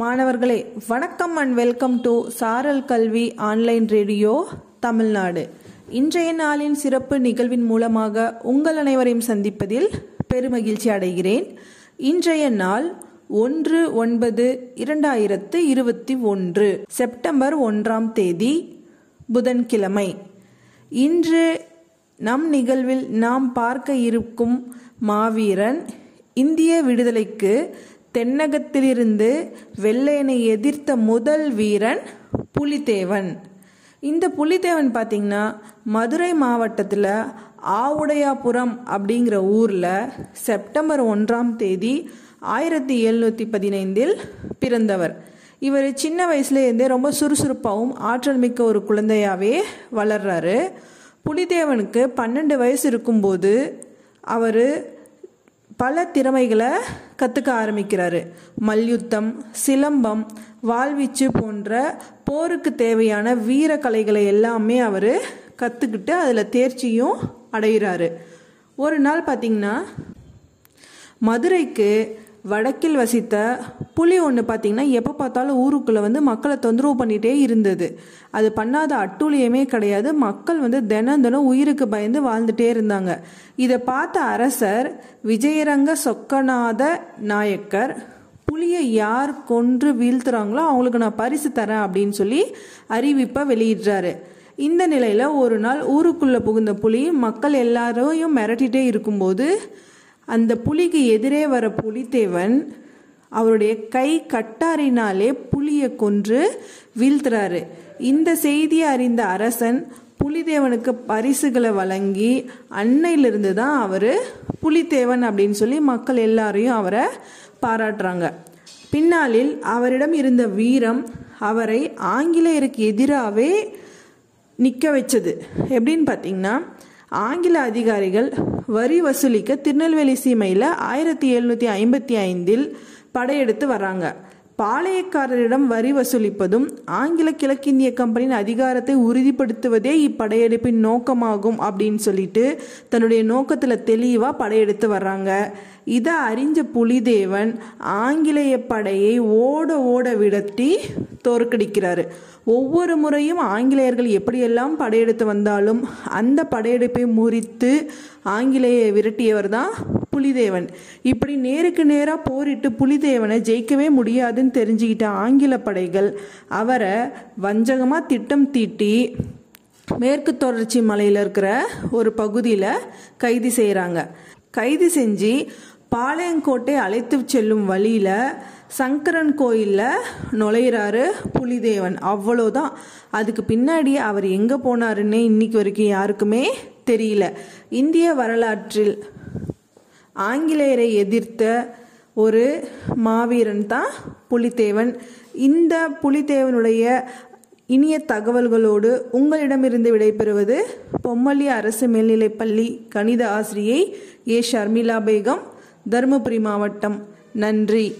மாணவர்களே வணக்கம் and welcome to சாரல் கல்வி ஆன்லைன் ரேடியோ தமிழ்நாடு. இன்றைய நாளின் சிறப்பு நிகழ்வின் மூலமாக உங்கள் அனைவரையும் சந்திப்பதில் பெருமகிழ்ச்சி அடைகிறேன். இன்றைய நாள் ஒன்று ஒன்பது இரண்டாயிரத்து இருபத்தி ஒன்று செப்டம்பர் ஒன்றாம் தேதி புதன்கிழமை. இன்று நம் நிகழ்வில் நாம் பார்க்க இருக்கும் மாவீரன் இந்திய விடுதலைக்கு தென்னகத்திலிருந்து வெள்ளையனை எதிர்த்த முதல் வீரன் புலித்தேவன். இந்த புலித்தேவன் பார்த்திங்கன்னா மதுரை மாவட்டத்தில் ஆவுடையாபுரம் அப்படிங்கிற ஊரில் செப்டம்பர் ஒன்றாம் தேதி ஆயிரத்தி எழுநூற்றி பதினைந்தில் பிறந்தவர். இவர் சின்ன வயசுலேருந்தே ரொம்ப சுறுசுறுப்பாகவும் ஆற்றல் மிக்க ஒரு குழந்தையாகவே வளர்றாரு. புலிதேவனுக்கு பன்னெண்டு வயசு இருக்கும்போது அவர் பல திறமைகளை கற்றுக்க ஆரம்பிக்கிறாரு. மல்யுத்தம் சிலம்பம் வாழ்வீச்சு போன்ற போருக்கு தேவையான வீர கலைகளை எல்லாமே அவர் கற்றுக்கிட்டு அதில் தேர்ச்சியும் அடைகிறாரு ஒரு நாள் பார்த்திங்கன்னா மதுரைக்கு வடக்கில் வசித்த புலி ஒன்று பார்த்தீங்கன்னா எப்போ பார்த்தாலும் ஊருக்குள்ளே வந்து மக்களை தொந்தரவு பண்ணிகிட்டே இருந்தது. அது பண்ணாத அட்டூழியமே கிடையாது. மக்கள் வந்து தினம் தினம் உயிருக்கு பயந்து வாழ்ந்துட்டே இருந்தாங்க. இதை பார்த்த அரசர் விஜயரங்க சொக்கநாத நாயக்கர் புலியை யார் கொன்று வீழ்த்துறாங்களோ அவங்களுக்கு நான் பரிசு தரேன் அப்படின்னு சொல்லி அறிவிப்பை வெளியிடுறாரு. இந்த நிலையில் ஒரு நாள் ஊருக்குள்ளே புகுந்த புலி மக்கள் எல்லாரையும் மிரட்டிகிட்டே இருக்கும்போது அந்த புலிக்கு எதிரே வர புலித்தேவன் அவருடைய கை கட்டாரினாலே புலியை கொன்று வீழ்த்துறாரு. இந்த செய்தியை அறிந்த அரசன் புலிதேவனுக்கு பரிசுகளை வழங்கி அன்னையிலிருந்து தான் அவர் புலித்தேவன் அப்படின்னு சொல்லி மக்கள் எல்லாரையும் அவரை பாராட்டுறாங்க. பின்னாளில் அவரிடம் இருந்த வீரம் அவரை ஆங்கிலேயருக்கு எதிராகவே நிற்க வச்சது. எப்படின்னு பார்த்தீங்கன்னா ஆங்கில அதிகாரிகள் வரி வசூலிக்க திருநெல்வேலி சீமையில் ஆயிரத்தி எழுநூற்றி ஐம்பத்தி ஐந்தில் படையெடுத்து வராங்க பாளையக்காரரிடம் வரி வசூலிப்பதும் ஆங்கில கிழக்கிந்திய கம்பெனியின் அதிகாரத்தை உறுதிப்படுத்துவதே இப்படையெடுப்பின் நோக்கமாகும் அப்படின்னு சொல்லிட்டு தன்னுடைய நோக்கத்தில் தெளிவாக படையெடுத்து வர்றாங்க. இதை அறிஞ்ச புலிதேவன் ஆங்கிலேய படையை ஓட ஓட விடட்டி தோற்கடிக்கிறாரு. ஒவ்வொரு முறையும் ஆங்கிலேயர்கள் எப்படியெல்லாம் படையெடுத்து வந்தாலும் அந்த படையெடுப்பை முறித்து ஆங்கிலேய விரட்டியவர் தான் புலிதேவன். இப்படி நேருக்கு நேராக போரிட்டு புலிதேவனை ஜெயிக்கவே முடியாதுன்னு தெரிஞ்சுக்கிட்ட ஆங்கில படைகள் அவரை வஞ்சகமாக திட்டம் தீட்டி மேற்கு தொடர்ச்சி மலையில் இருக்கிற ஒரு பகுதியில் கைது செய்கிறாங்க கைது செஞ்சு பாளையங்கோட்டை அழைத்து செல்லும் வழியில் சங்கரன் கோயிலில் நுழையிறாரு புலிதேவன். அவ்வளோதான் அதுக்கு பின்னாடி அவர் எங்கே போனாருன்னே இன்னைக்கு வரைக்கும் யாருக்குமே தெரியல. இந்திய வரலாற்றில் ஆங்கிலேயரை எதிர்த்த ஒரு மாவீரன் தான் புலித்தேவன். இந்த புலித்தேவனுடைய இனிய தகவல்களோடு உங்களிடமிருந்து விடைபெறுவது பொம்மல்லி அரசு மேல்நிலைப்பள்ளி கணித ஆசிரியை ஏ. ஷர்மிளா பேகம் தருமபுரி மாவட்டம். நன்றி.